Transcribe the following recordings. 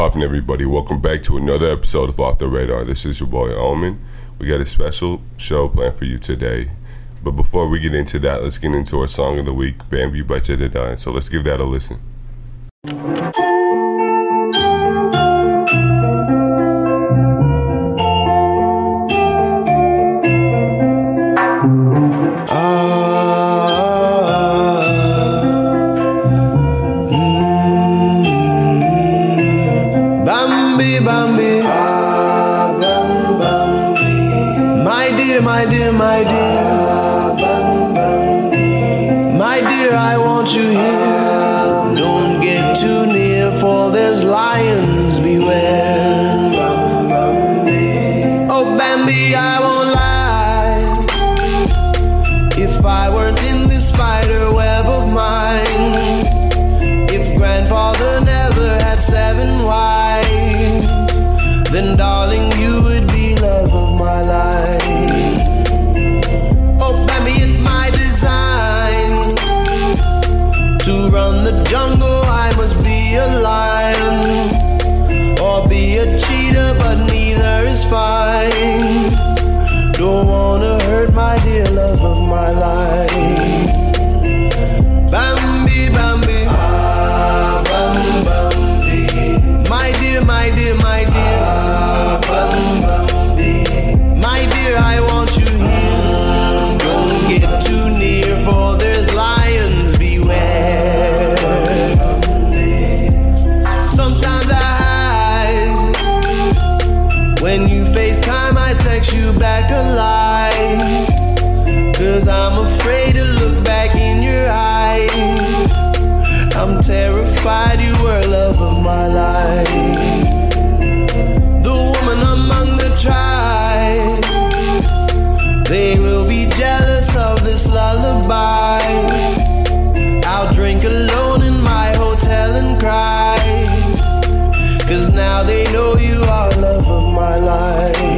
what's poppin', everybody? Welcome back to another episode of Off the Radar. This is your boy Omen. We got a special show planned for you today. But before we get into that, let's get into our song of the week, Bambi by Jedediah. So let's give that a listen. Lullaby. I'll drink alone in my hotel and cry. Cause now they know you are love of my life.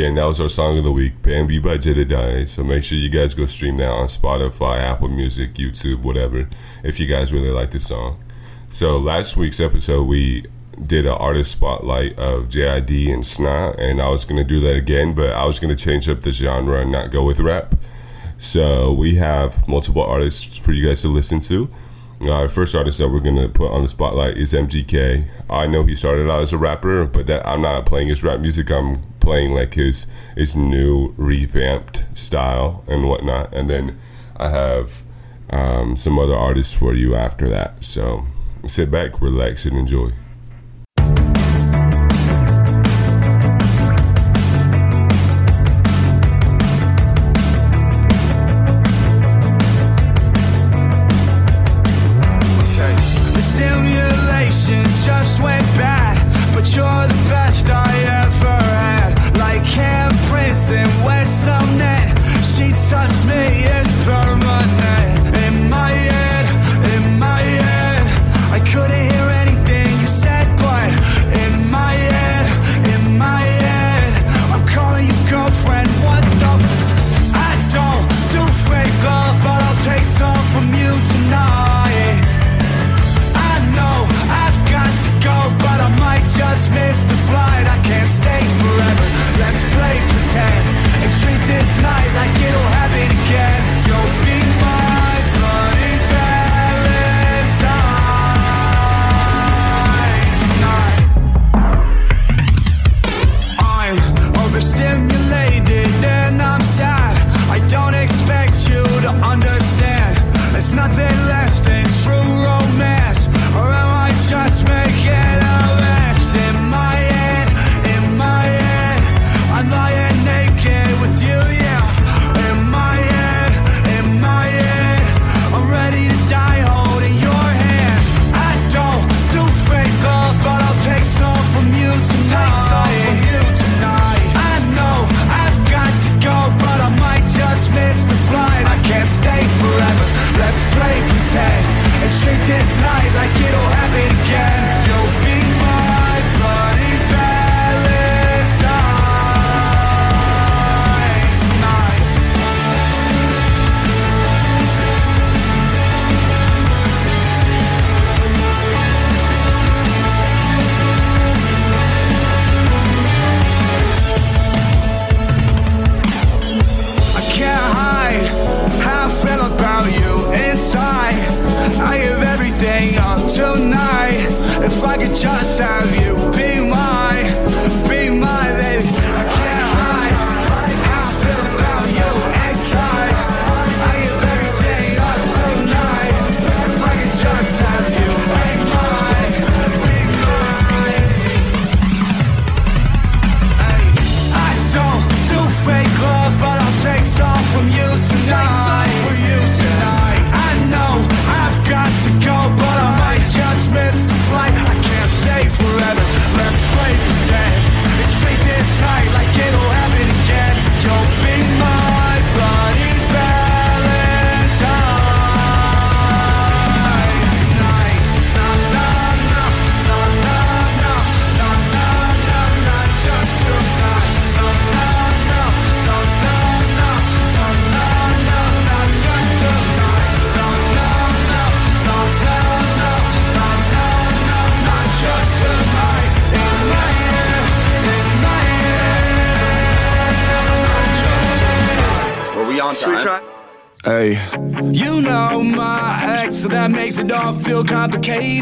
Again, that was our song of the week, Bambi by Jedediah. So make sure you guys go stream that on Spotify, Apple Music, YouTube, whatever, if you guys really like the song. So last week's episode, we did an artist spotlight of JID and Sna, and I was going to do that again, but I was going to change up the genre and not go with rap. So we have multiple artists for you guys to listen to. Our first artist that we're gonna put on the spotlight is MGK. I know he started out as a rapper, but that I'm not playing his rap music. I'm playing like his his new revamped style and whatnot. And then I have um, some other artists for you after that. So sit back, relax, and enjoy. feel complicated.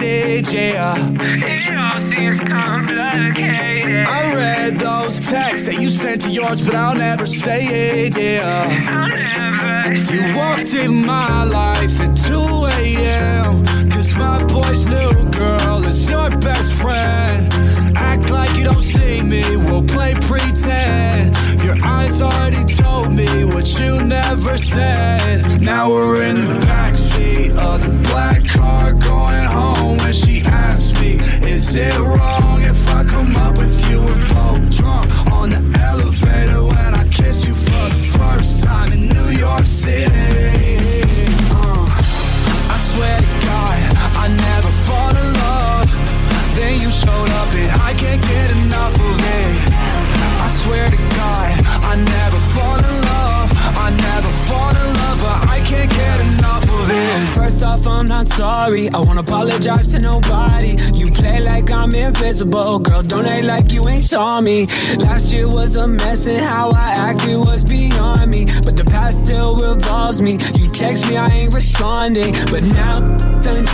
comfortable. Girl, don't act like you ain't saw me. Last year was a mess, and how I acted was beyond me. But the past still revolves me. You text me, I ain't responding. But now, done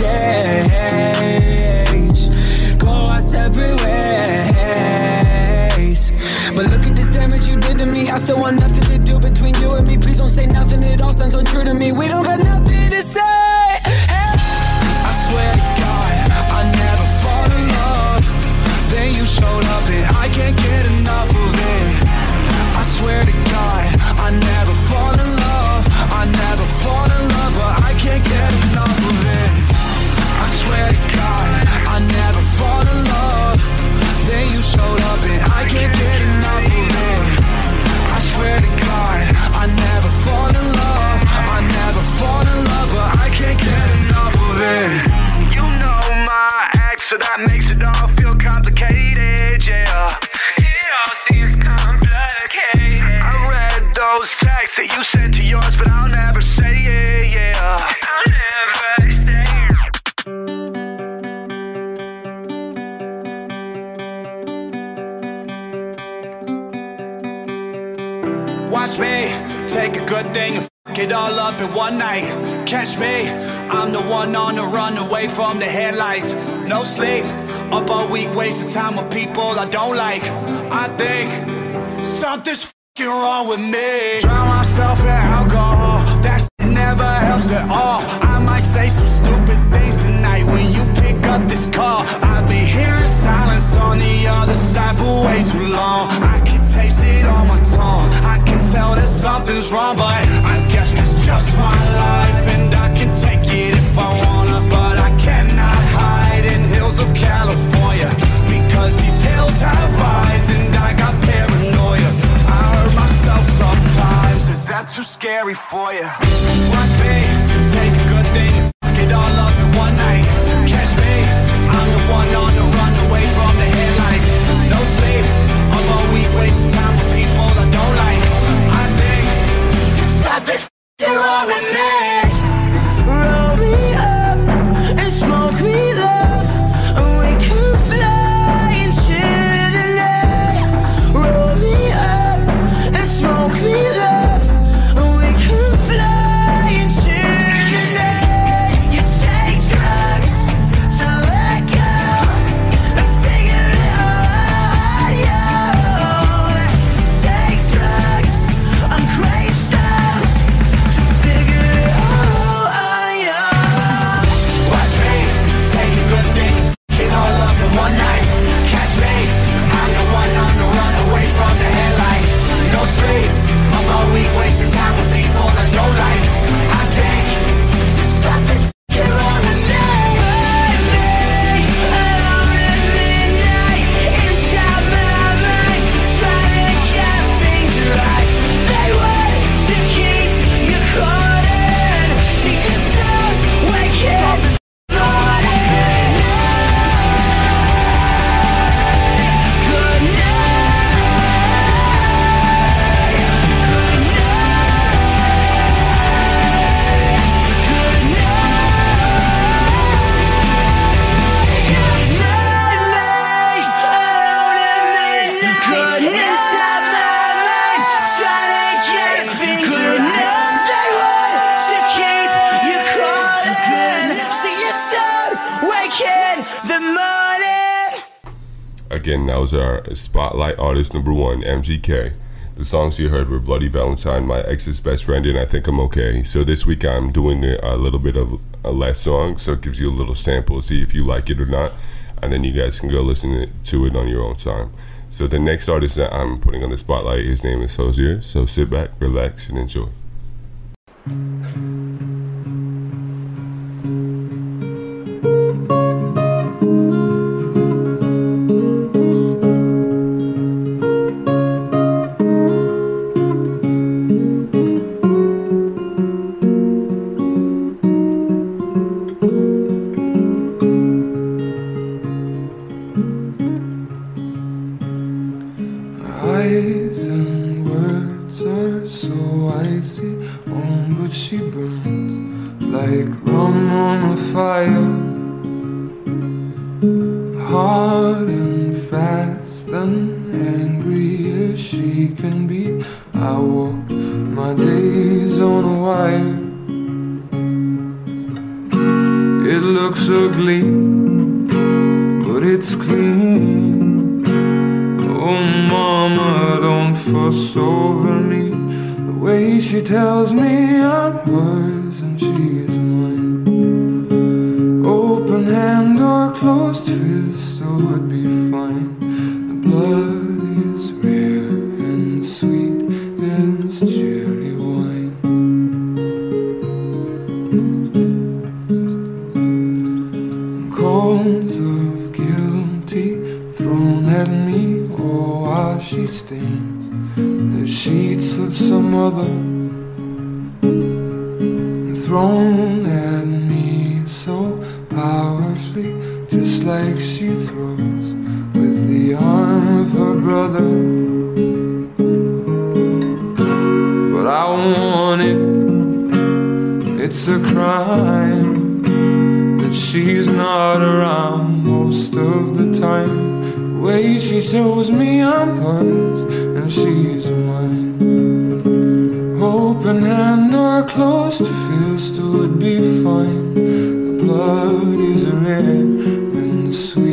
wasting time with people I don't like. I think something's wrong with me. sorry for you. Watch me take a good thing and fuck it all up in one night. Catch me, I'm the one on the run away from the headlights. No sleep, I'm all week wasting time with people I don't like. I They're all with me. Again, that was our spotlight artist number one, MGK. The songs you heard were Bloody Valentine, My Ex's Best Friend, and I Think I'm Okay. So this week I'm doing a, a little bit of a last song, so it gives you a little sample, see if you like it or not, and then you guys can go listen to it on your own time. So the next artist that I'm putting on the spotlight, his name is Hozier, so sit back, relax, and enjoy. thrown at me so powerfully, just like she throws with the arm of her brother. But I want it, it's a crime that she's not around most of the time. The way she shows me I'm hers, and she's open hand or closed, it feels would be fine. The blood is red and the sweat.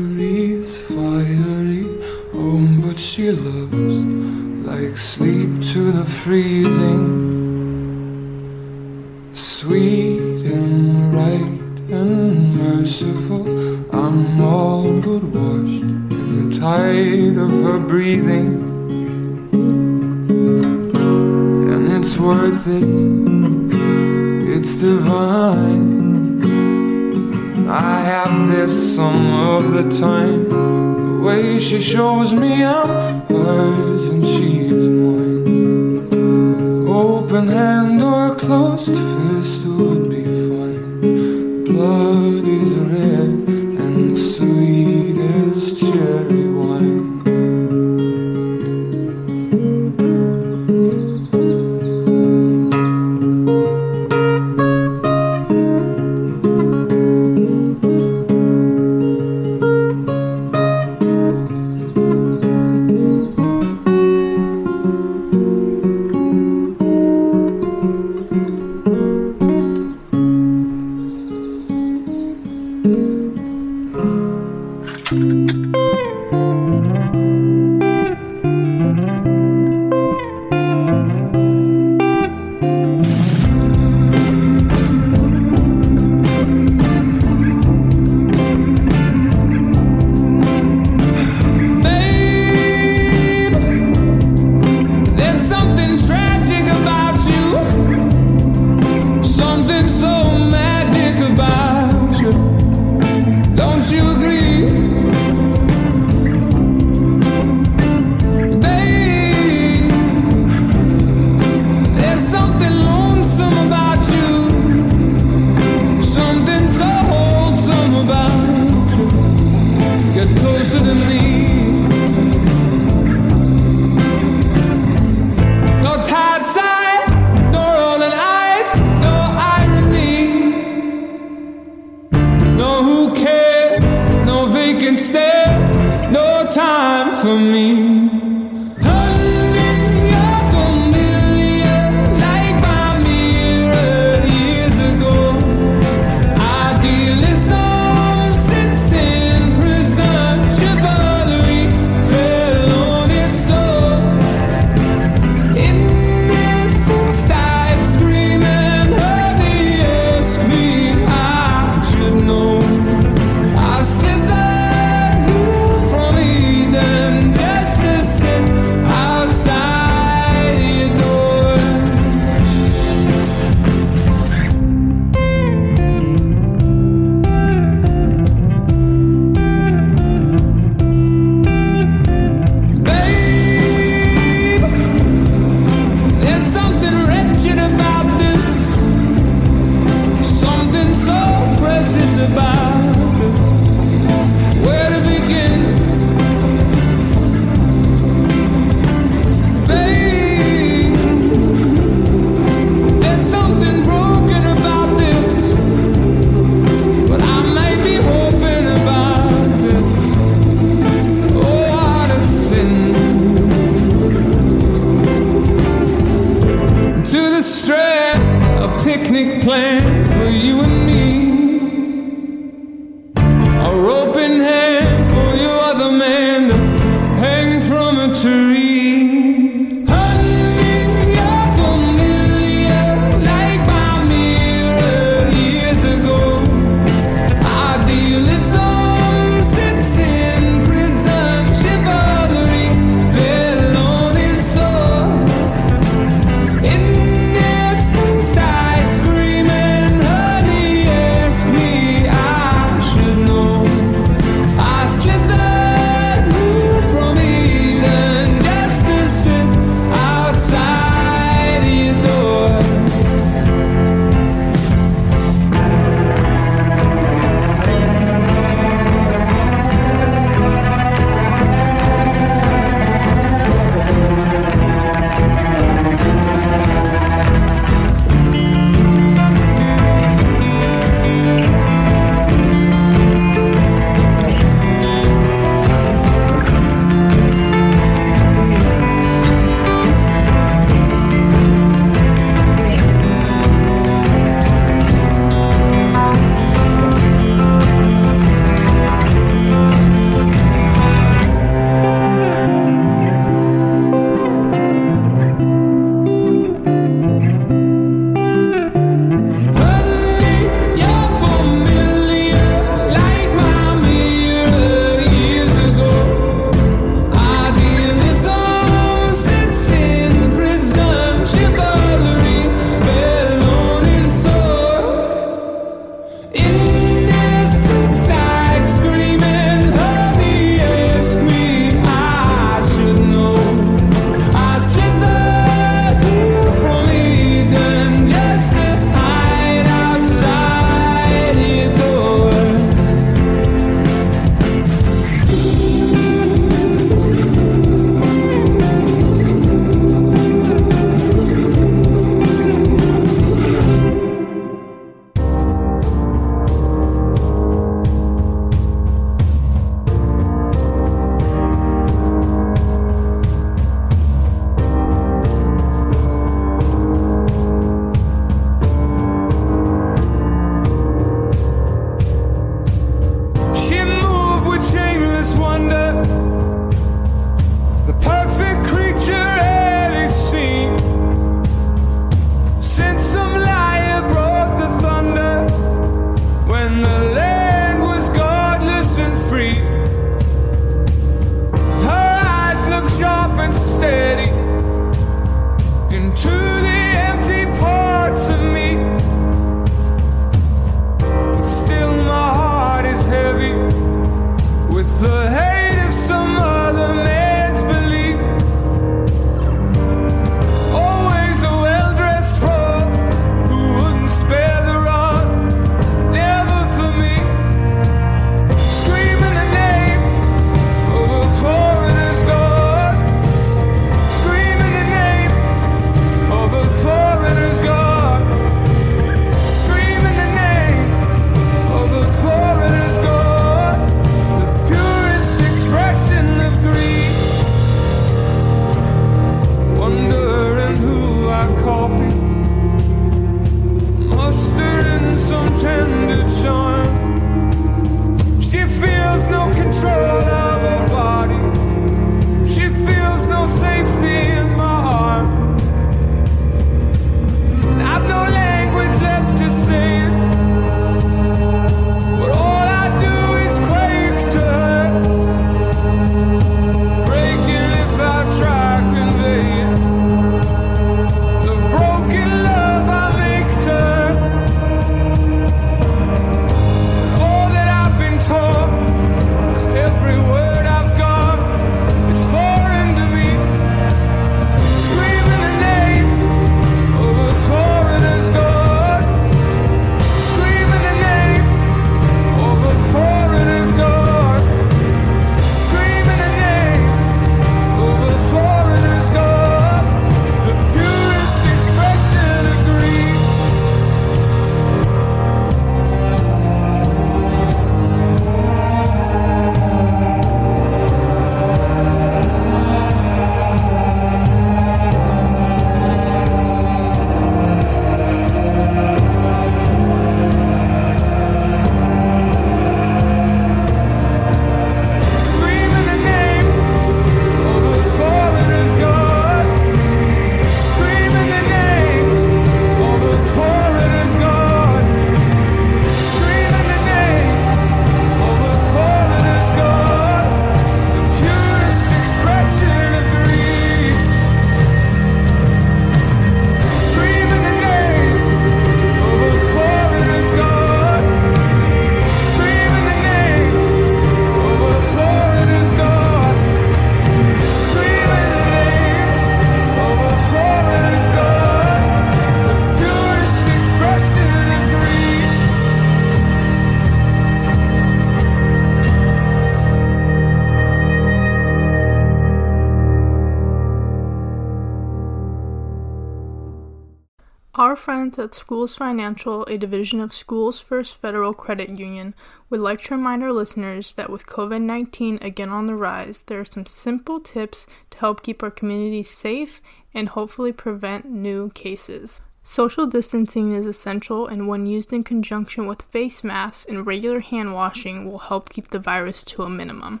Friends at Schools Financial, a division of SchoolsFirst Federal Credit Union, would like to remind our listeners that with COVID 19 again on the rise, there are some simple tips to help keep our community safe and hopefully prevent new cases. Social distancing is essential, and when used in conjunction with face masks and regular hand washing, will help keep the virus to a minimum.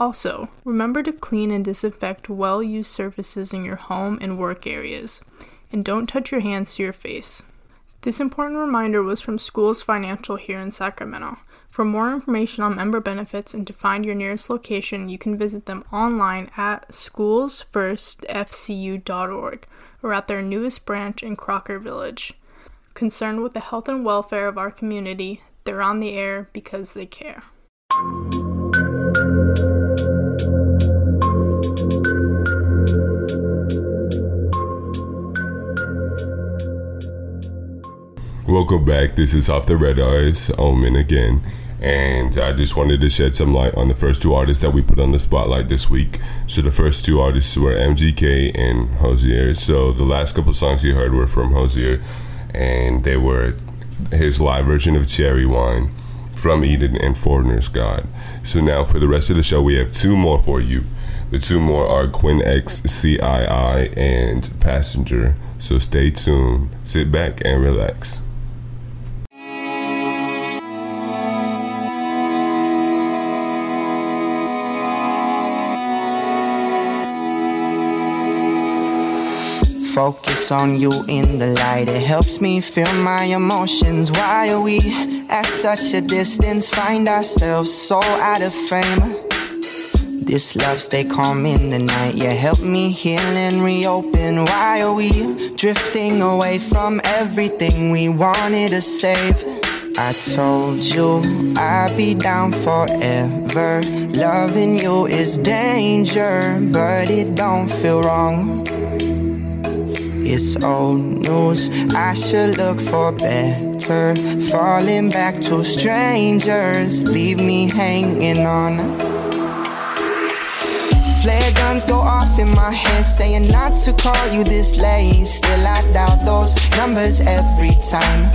Also, remember to clean and disinfect well used surfaces in your home and work areas, and don't touch your hands to your face. This important reminder was from Schools Financial here in Sacramento. For more information on member benefits and to find your nearest location, you can visit them online at schoolsfirstfcu.org or at their newest branch in Crocker Village. Concerned with the health and welfare of our community, they're on the air because they care. Welcome back. This is Off the Red Eyes, Omen again. And I just wanted to shed some light on the first two artists that we put on the spotlight this week. So the first two artists were MGK and Hozier. So the last couple songs you heard were from Hozier, and they were his live version of Cherry Wine from Eden and Foreigner's God. So now for the rest of the show, we have two more for you. The two more are Quinn XCII and Passenger. So stay tuned, sit back, and relax. Focus on you in the light, it helps me feel my emotions. Why are we at such a distance? Find ourselves so out of frame. This love stay calm in the night, yeah, help me heal and reopen. Why are we drifting away from everything we wanted to save? I told you I'd be down forever. Loving you is danger, but it don't feel wrong. It's old news. I should look for better. Falling back to strangers, leave me hanging on. Flare guns go off in my head, saying not to call you this late. Still, I doubt those numbers every time.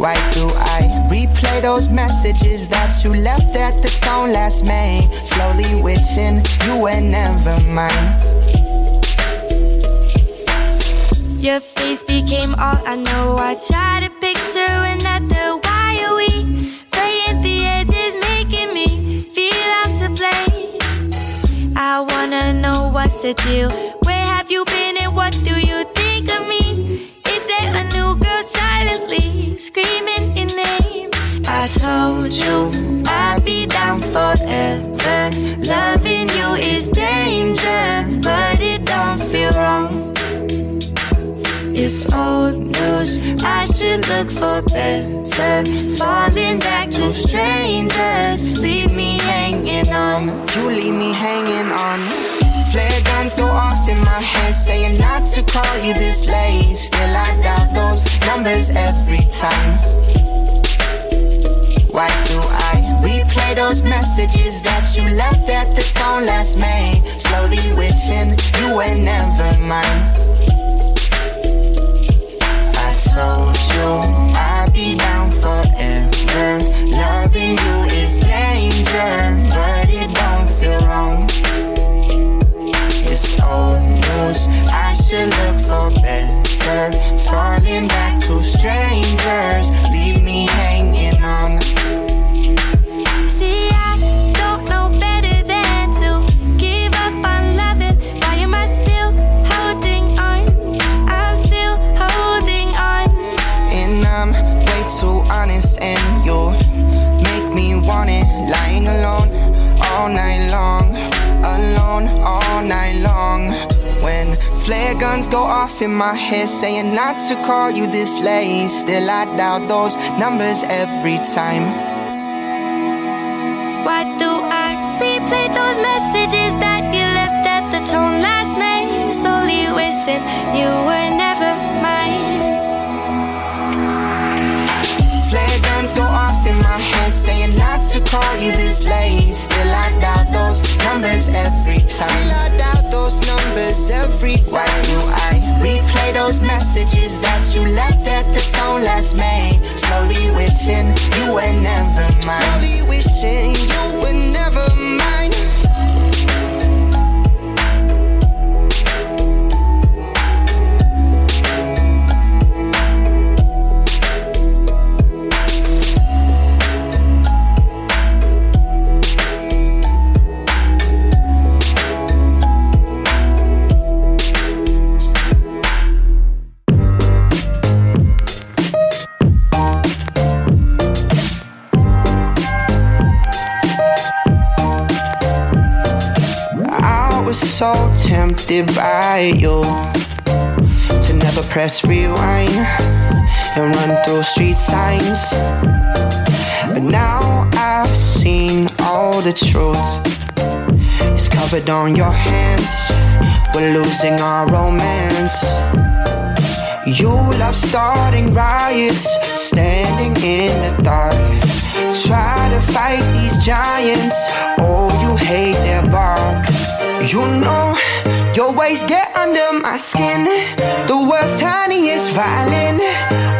Why do I replay those messages that you left at the tone last May? Slowly wishing you were never mine. Your face became all I know. I try to picture another. Why are we fraying the edges, making me feel out to play? I wanna know what's the deal. Where have you been and what do you think of me? Is there a new girl silently screaming your name? I told you I'd be down forever. Loving you is danger, but It's old news. I should look for better. Falling back to strangers. Leave me hanging on. You leave me hanging on. Flare guns go off in my head, saying not to call you this late. Still, I doubt those numbers every time. Why do I replay those messages that you left at the tone last May? Slowly wishing you were never mine. Told you I'd be down forever. Loving you is danger, but it don't feel wrong. It's old news. I should look for better. Falling back to strangers, leave me hanging on. Flare guns go off in my head, saying not to call you this late. Still, I doubt those numbers every time. Why do I replay those messages that you left at the tone last May? Slowly wishing you were never Guns go off in my head, saying not to call you this late. Still, I doubt those numbers every time. Still, I doubt those numbers every time. Why do I replay those those messages that you left at the tone last May. Slowly wishing you were never mine. Slowly wishing you were never mine. So tempted by you to never press rewind and run through street signs. But now I've seen all the truth. It's covered on your hands. We're losing our romance. You love starting riots, standing in the dark. Try to fight these giants. Oh, you hate their bark. You know, your ways get under my skin. The world's tiniest violin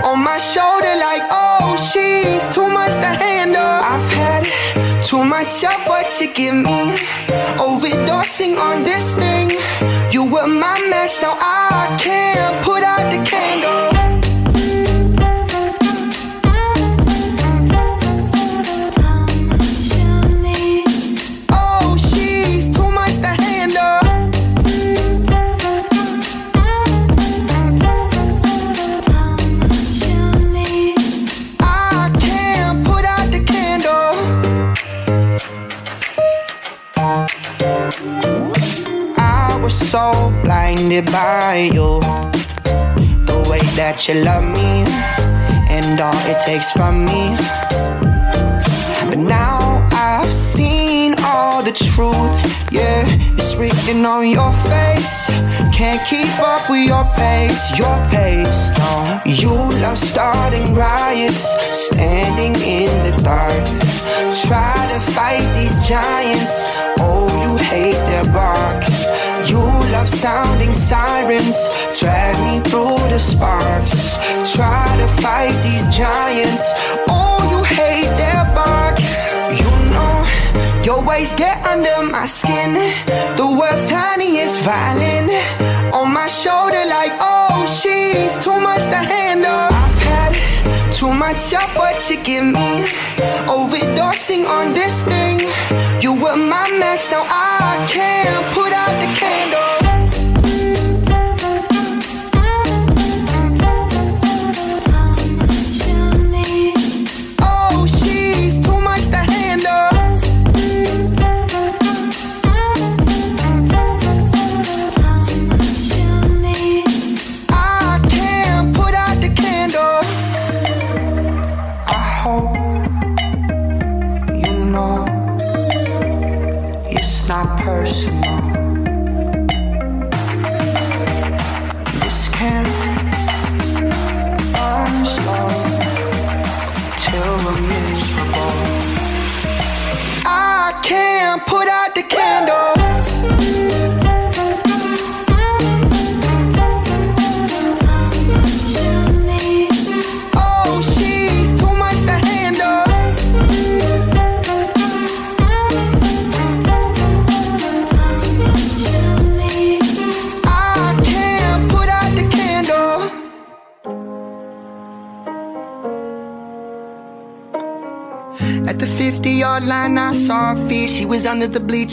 on my shoulder, like, oh, she's too much to handle. I've had too much of what you give me. Overdosing on this thing. You were my mess, now I can't put out the candle. Blinded by you, the way that you love me, and all it takes from me. But now I've seen all the truth, yeah. It's written on your face. Can't keep up with your pace, your pace. No, you love starting riots, standing in the dark. Try to fight these giants. Oh, you hate their bark. Love sounding sirens, drag me through the sparks. Try to fight these giants. Oh, you hate their bark. You know, your ways get under my skin. The world's tiniest violin on my shoulder, like, oh, she's too much to handle. I've had too much of what you give me. Overdosing on this thing. You were my match, now I can't put out the candle.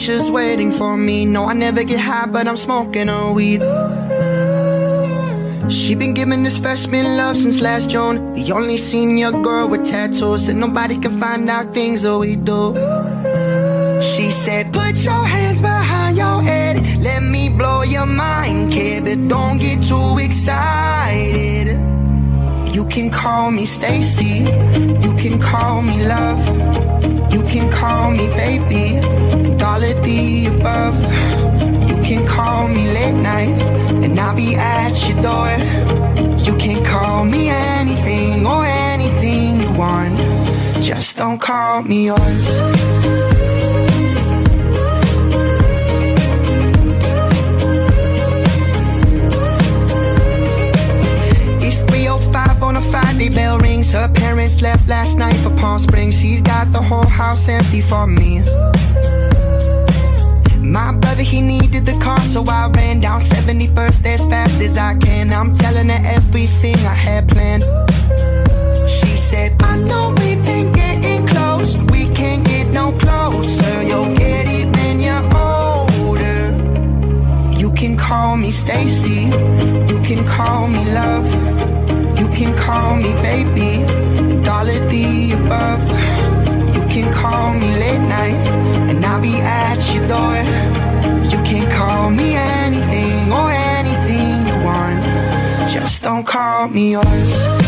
Bleachers waiting for me. No, I never get high, but I'm smoking her weed. She been giving this freshman love since last June. The only senior girl with tattoos, and nobody can find out things that we do. She said, Put your hands behind your head, let me blow your mind, kid, but don't get too excited. You can call me Stacy, you can call me love, you can call me baby, the above. You can call me late night, and I'll be at your door. You can call me anything or anything you want, just don't call me yours. things. Oh Her parents left last night for Palm Springs. She's got the whole house empty for me. My brother, he needed the car, so I ran down 71st as fast as I can. I'm telling her everything I had planned. She said, I know we've been getting close. We can't get no closer. You'll get it when you're older. You can call me Stacy. You can call me love. You can call me baby. And all of the above. Call me late night. And I'll be at your door. You can call me anything or anything you want. Just don't call me yours.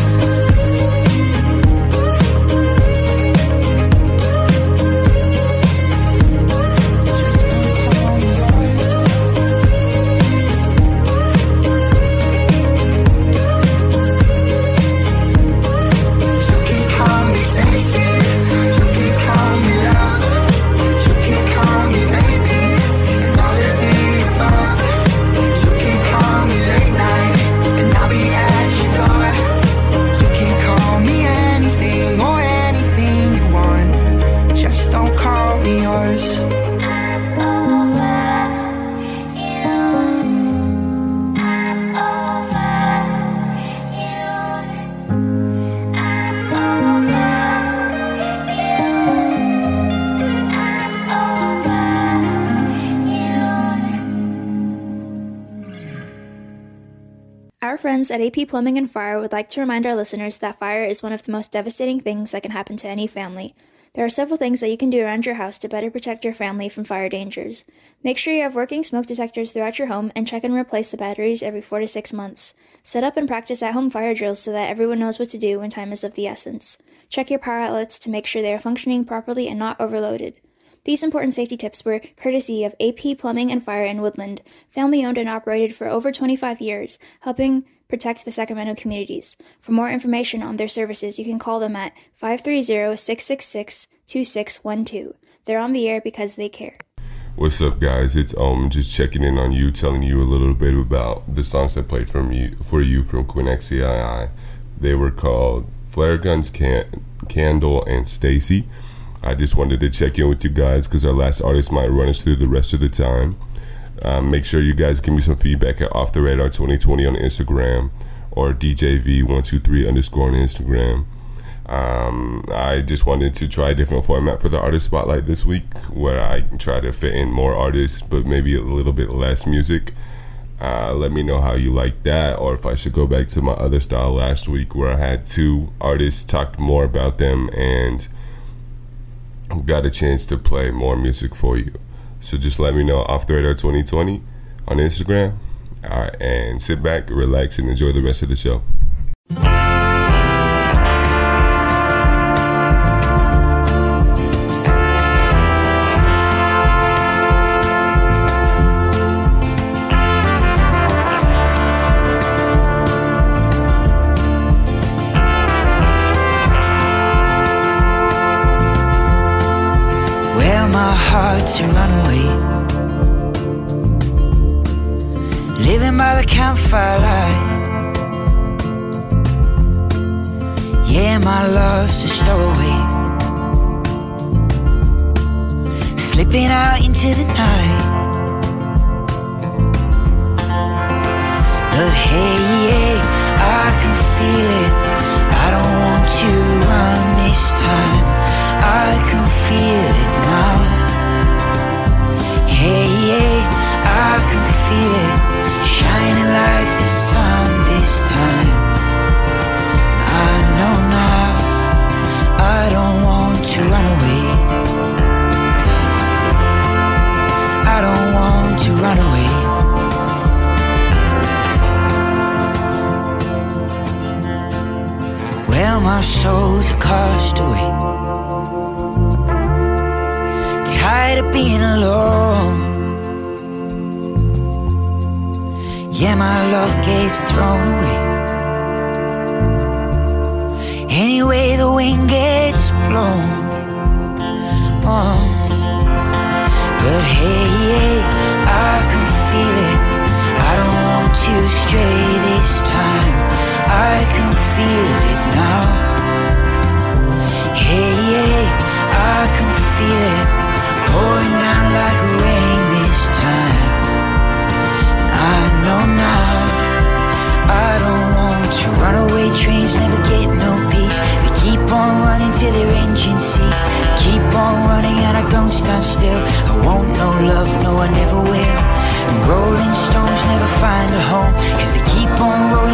Our friends at AP Plumbing and Fire would like to remind our listeners that fire is one of the most devastating things that can happen to any family. There are several things that you can do around your house to better protect your family from fire dangers. Make sure you have working smoke detectors throughout your home and check and replace the batteries every four to six months. Set up and practice at home fire drills so that everyone knows what to do when time is of the essence. Check your power outlets to make sure they are functioning properly and not overloaded. These important safety tips were courtesy of AP Plumbing and Fire in Woodland, family owned and operated for over 25 years, helping protect the Sacramento communities. For more information on their services, you can call them at 530 666 2612. They're on the air because they care. What's up, guys? It's um just checking in on you, telling you a little bit about the songs I played for you from Quinn XCII. They were called Flare Guns, Can- Candle, and Stacy. I just wanted to check in with you guys because our last artist might run us through the rest of the time. Um, make sure you guys give me some feedback at Off the Radar 2020 on Instagram or DJV123 underscore on Instagram. Um, I just wanted to try a different format for the artist spotlight this week where I try to fit in more artists but maybe a little bit less music. Uh, let me know how you like that or if I should go back to my other style last week where I had two artists talked more about them and got a chance to play more music for you. So just let me know off the radar 2020 on Instagram. All right, and sit back, relax, and enjoy the rest of the show. Well, my to run away, Living by the campfire light. Yeah, my love's a stowaway. Slipping out into the night. But hey, yeah, I can feel it. I don't want to run this time. I can feel it now. Hey, yeah, I can feel it shining like the sun this time. I know now I don't want to run away. I don't want to run away. Well, my soul's a castaway tired of being alone. Yeah, my love gets thrown away. Anyway, the wind gets blown. Oh. But hey, hey, I can feel it. I don't want you stray this time. I can feel it now. Hey, hey, I can feel it pouring down like rain this time. And I know now. I don't want to run away. Trains never get no peace. They keep on running till their engine cease. Keep on running and I don't stand still. I won't no love, no, I never will. And rolling stones never find a home. Cause they keep on rolling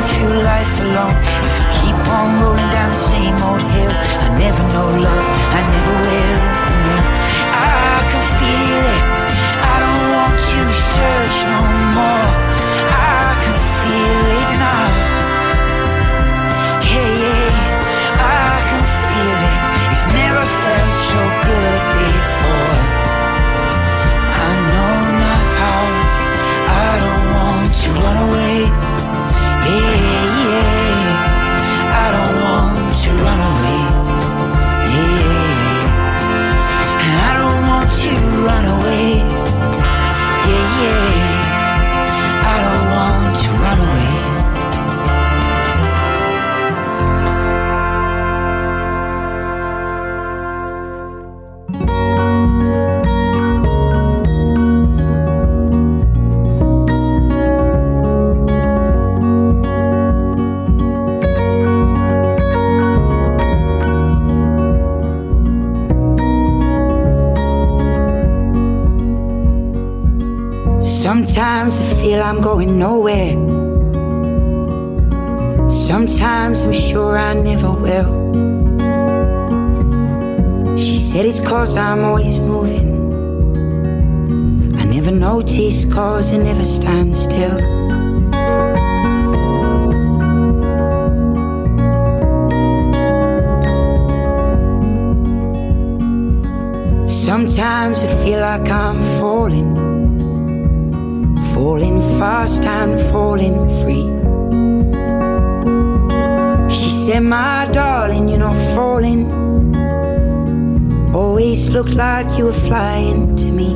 were flying to me.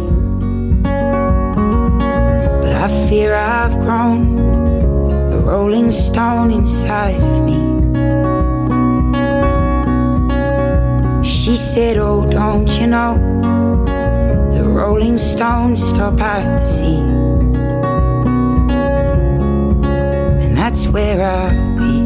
But I fear I've grown a rolling stone inside of me. She said, Oh, don't you know? The rolling stones stop at the sea. And that's where I'll be.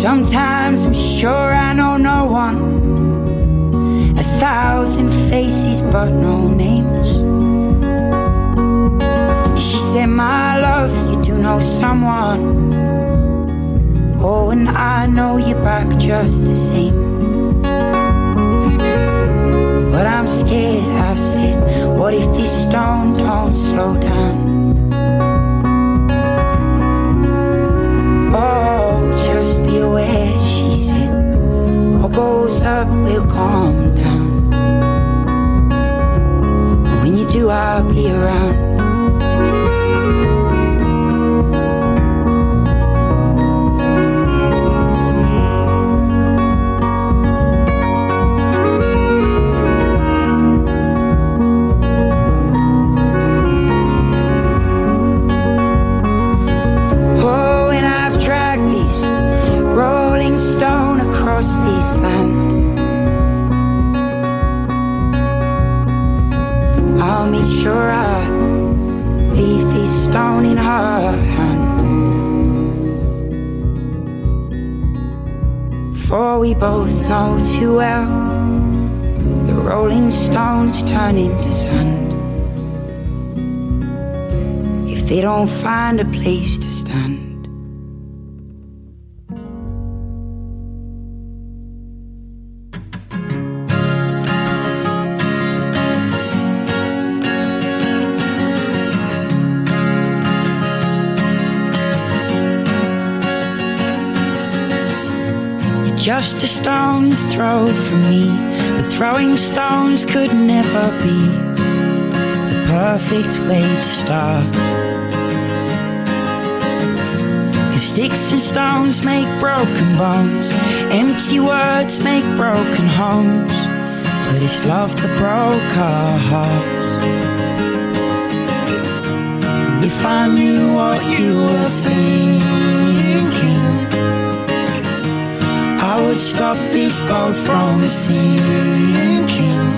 Sometimes I'm sure I know no one. A thousand faces, but no names She said, My love, you do know someone. Oh, and I know you're back just the same. But I'm scared, I said, What if this stone don't slow down? Goes up will calm down. And when you do, I'll be around. Sure I leave this stone in her hand. For we both know too well the rolling stones turn into sand. If they don't find a place to stand. Just a stone's throw from me. But throwing stones could never be the perfect way to start. sticks and stones make broken bones, empty words make broken homes. But it's love that broke our hearts. And if I knew what you were thinking, Would stop this boat from sinking.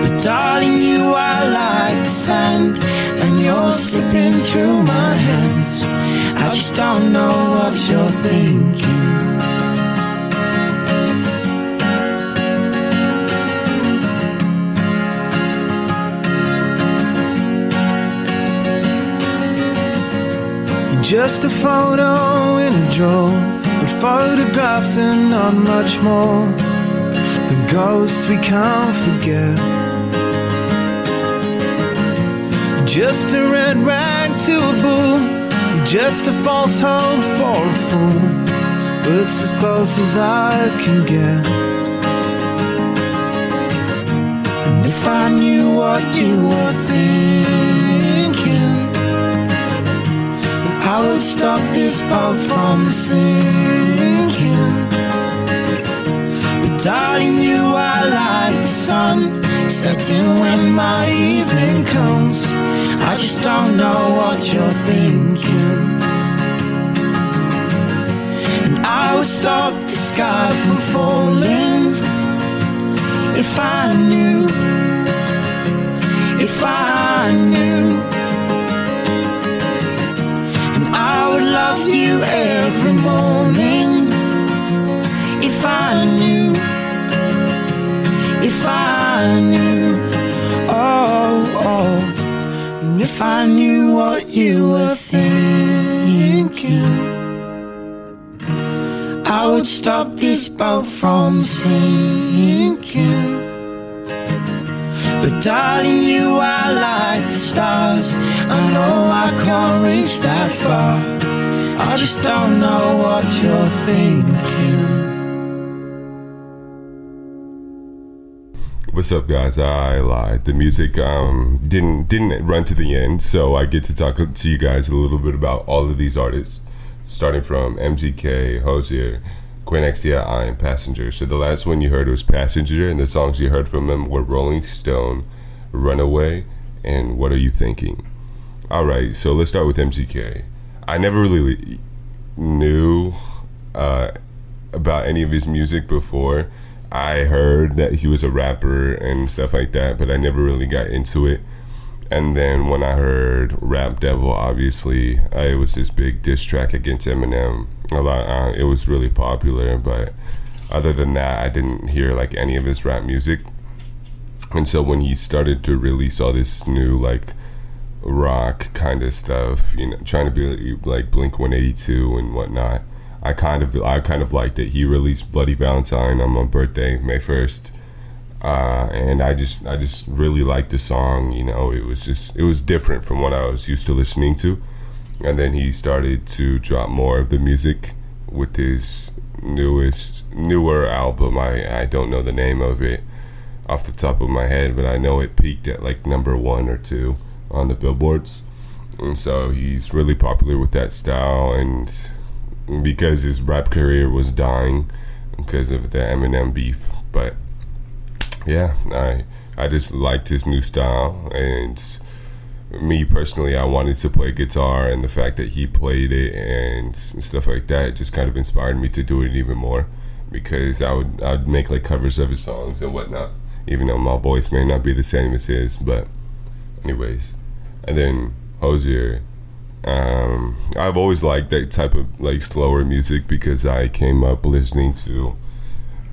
But darling, you are like the sand, and you're slipping through my hands. I just don't know what you're thinking. You're just a photo in a drawer, photographs and not much more than ghosts we can't forget. You're just a red rag to a bull, you're just a false hope for a fool, but it's as close as I can get. And if I knew what you were thinking, I would stop this boat from sinking. But darling, you are like the sun setting when my evening comes. I just don't know what you're thinking. And I would stop the sky from falling if I knew, if I knew. Love you every morning if I knew, if I knew, oh, oh, if I knew what you were thinking. I would stop this boat from sinking. But darling, you are like the stars. I know I can't reach that far. I just don't know what you're thinking. What's up, guys? I lied. The music um, didn't didn't run to the end, so I get to talk to you guys a little bit about all of these artists, starting from MGK, Hozier, Quinn XCII, and Passenger. So the last one you heard was Passenger, and the songs you heard from him were Rolling Stone, Runaway, and What Are You Thinking? All right, so let's start with MGK. I never really knew uh, about any of his music before. I heard that he was a rapper and stuff like that, but I never really got into it. And then when I heard Rap Devil, obviously, uh, it was this big diss track against Eminem. A lot, uh, it was really popular, but other than that, I didn't hear like any of his rap music. And so when he started to release all this new like rock kind of stuff, you know, trying to be like Blink 182 and whatnot, I kind of I kind of liked it. He released Bloody Valentine on my birthday, May first, uh, and I just I just really liked the song. You know, it was just it was different from what I was used to listening to. And then he started to drop more of the music with his newest newer album. I I don't know the name of it off the top of my head, but I know it peaked at like number one or two on the billboards. And so he's really popular with that style and because his rap career was dying because of the Eminem beef. But yeah, I I just liked his new style, and me personally, I wanted to play guitar, and the fact that he played it and stuff like that just kind of inspired me to do it even more. Because I would I'd make like covers of his songs and whatnot, even though my voice may not be the same as his. But anyways, and then Hozier um, I've always liked that type of like slower music because I came up listening to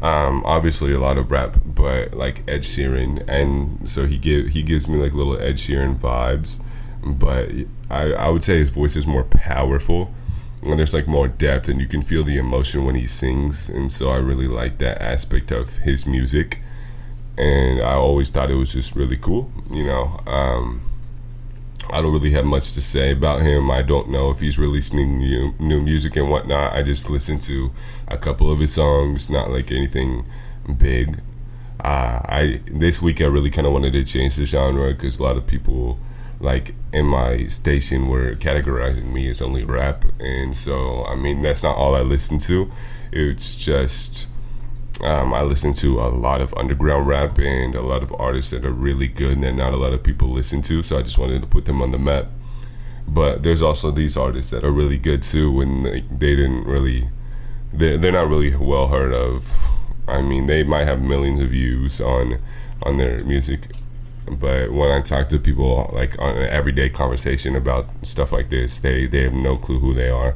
um, obviously a lot of rap, but like Ed Sheeran, and so he give he gives me like little Ed Sheeran vibes. But I I would say his voice is more powerful, and there's like more depth, and you can feel the emotion when he sings, and so I really like that aspect of his music. And I always thought it was just really cool, you know. Um, I don't really have much to say about him. I don't know if he's releasing new, new music and whatnot. I just listened to a couple of his songs, not like anything big. Uh, I this week I really kind of wanted to change the genre because a lot of people like in my station were categorizing me as only rap and so i mean that's not all i listen to it's just um, i listen to a lot of underground rap and a lot of artists that are really good and that not a lot of people listen to so i just wanted to put them on the map but there's also these artists that are really good too and they, they didn't really they're, they're not really well heard of i mean they might have millions of views on on their music but when I talk to people like on an everyday conversation about stuff like this, they they have no clue who they are.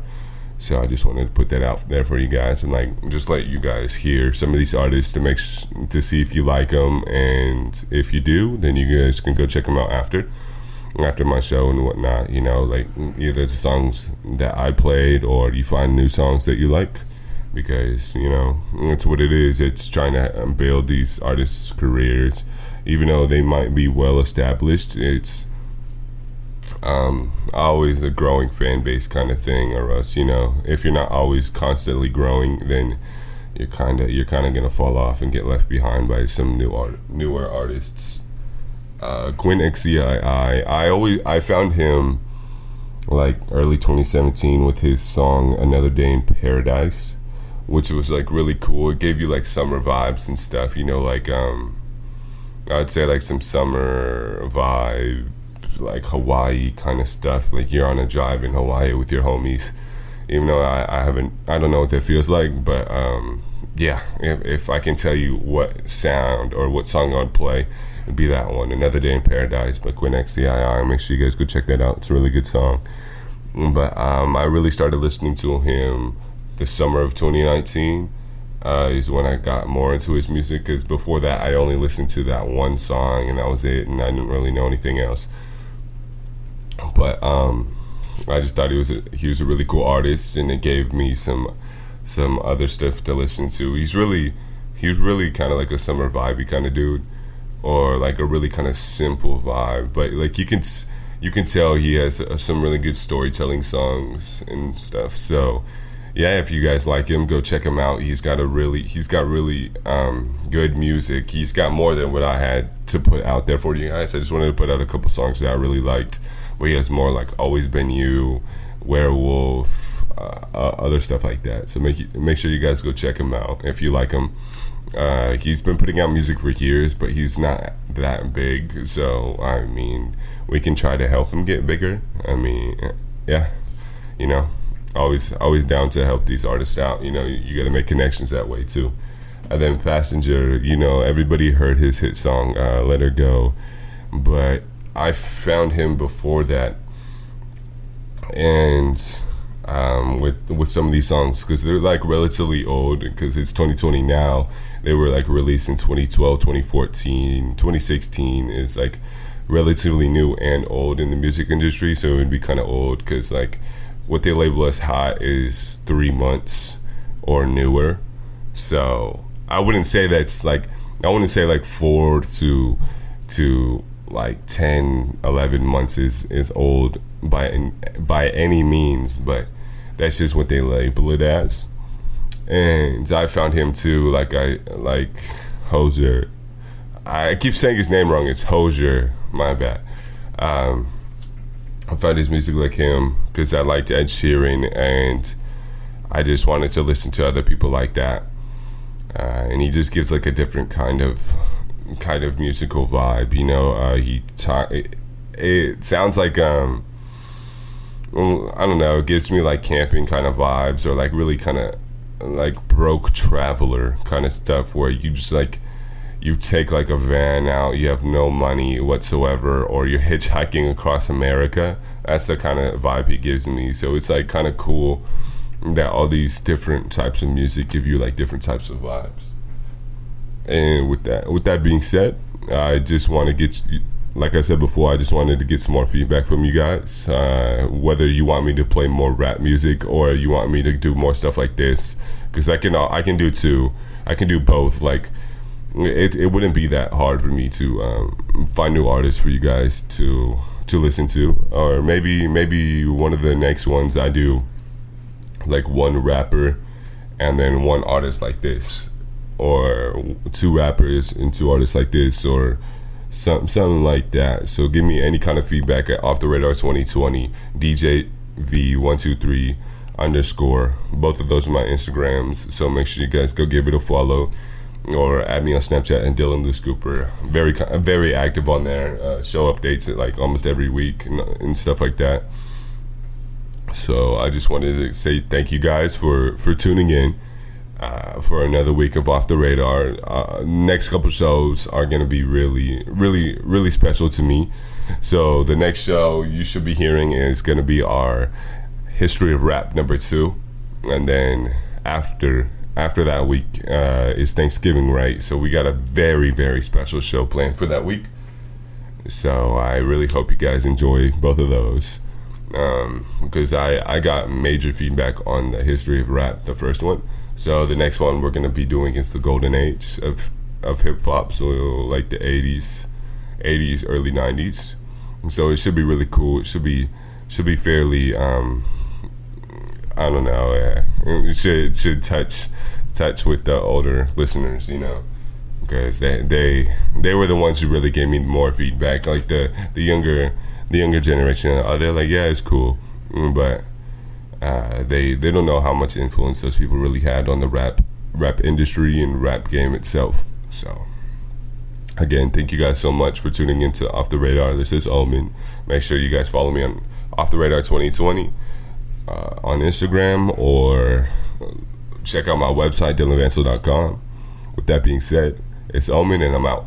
So I just wanted to put that out there for you guys and like just let you guys hear some of these artists to make sh- to see if you like them and if you do, then you guys can go check them out after after my show and whatnot. You know, like either the songs that I played or you find new songs that you like because you know it's what it is. It's trying to um, build these artists' careers even though they might be well established, it's um, always a growing fan base kind of thing. Or else, you know, if you're not always constantly growing, then you're kind of you're kind of gonna fall off and get left behind by some new art, newer artists. Uh, Quinn XCII, I always I found him like early 2017 with his song "Another Day in Paradise," which was like really cool. It gave you like summer vibes and stuff, you know, like um I'd say like some summer vibe, like Hawaii kind of stuff. Like you're on a drive in Hawaii with your homies. Even though I, I haven't, I don't know what that feels like, but um, yeah, if, if I can tell you what sound or what song I'd play, it'd be that one, "Another Day in Paradise" by Quinn XCII. Make sure you guys go check that out. It's a really good song. But um, I really started listening to him the summer of 2019 uh, is when I got more into his music. Because before that, I only listened to that one song, and that was it, and I didn't really know anything else. But um, I just thought he was a, he was a really cool artist, and it gave me some some other stuff to listen to. He's really he was really kind of like a summer vibey kind of dude, or like a really kind of simple vibe. But like you can you can tell he has uh, some really good storytelling songs and stuff. So yeah, if you guys like him, go check him out. He's got a really he's got really um, good music. He's got more than what I had to put out there for you guys. I just wanted to put out a couple songs that I really liked. But he has more like "Always Been You," "Werewolf," uh, uh, other stuff like that. So make make sure you guys go check him out if you like him. Uh, he's been putting out music for years, but he's not that big. So I mean, we can try to help him get bigger. I mean, yeah, you know always always down to help these artists out. You know, you, you got to make connections that way too. And then Passenger, you know, everybody heard his hit song uh, "Let Her Go," but I found him before that, and um, with with some of these songs because they're like relatively old because it's 2020 now. They were like released in 2012, 2014, 2016 is like relatively new and old in the music industry, so it would be kind of old because like what they label as hot is three months or newer. So I wouldn't say that's like I wouldn't say like four to to like 10 11 months is is old by by any means but that's just what they label it as. And i found him too like i like hosier. I keep saying his name wrong it's Hozier my bad. Um I found his music like him because I liked Ed Sheeran and I just wanted to listen to other people like that. Uh, and he just gives like a different kind of kind of musical vibe, you know. Uh, he talk it, it, sounds like um I don't know, it gives me like camping kind of vibes or like really kind of like broke traveler kind of stuff where you just like you take like a van out, you have no money whatsoever, or you're hitchhiking across America. That's the kind of vibe he gives me. So it's like kind of cool that all these different types of music give you like different types of vibes. And with that, with that being said, I just want to get, like I said before, I just wanted to get some more feedback from you guys. Uh, whether you want me to play more rap music or you want me to do more stuff like this, because I can, I can do two. I can do both. Like it, it wouldn't be that hard for me to um, find new artists for you guys to to listen to or maybe maybe one of the next ones I do like one rapper and then one artist like this or two rappers and two artists like this or some, something like that. So give me any kind of feedback at Off the Radar 2020 DJ V123 underscore. Both of those are my Instagrams. So make sure you guys go give it a follow or add me on Snapchat and Dylan Lou Scooper. Very very active on there. Uh, show updates like almost every week and, and stuff like that. So I just wanted to say thank you guys for for tuning in. Uh, for another week of off the radar. Uh, next couple shows are going to be really, really, really special to me. So the next show you should be hearing is going to be our history of rap number two, and then after after that week uh, is Thanksgiving, right? So we got a very, very special show planned for that week. So I really hope you guys enjoy both of those um, because I, I got major feedback on the history of rap, the first one. So the next one we're gonna be doing is the golden age of of hip hop, so like the '80s, '80s, early '90s. And so it should be really cool. It should be should be fairly um, I don't know. Uh, it should should touch touch with the older listeners, you know, because they they they were the ones who really gave me more feedback. Like the the younger the younger generation, uh, they're like, yeah, it's cool, Mm, but uh, they they don't know how much influence those people really had on the rap rap industry and rap game itself. So. Again, thank you guys so much for tuning into Off the Radar. This is Omen. Make sure you guys follow me on Off the Radar 2020 uh, on Instagram or check out my website, dylanvansel.com. With that being said, it's Omen and I'm out.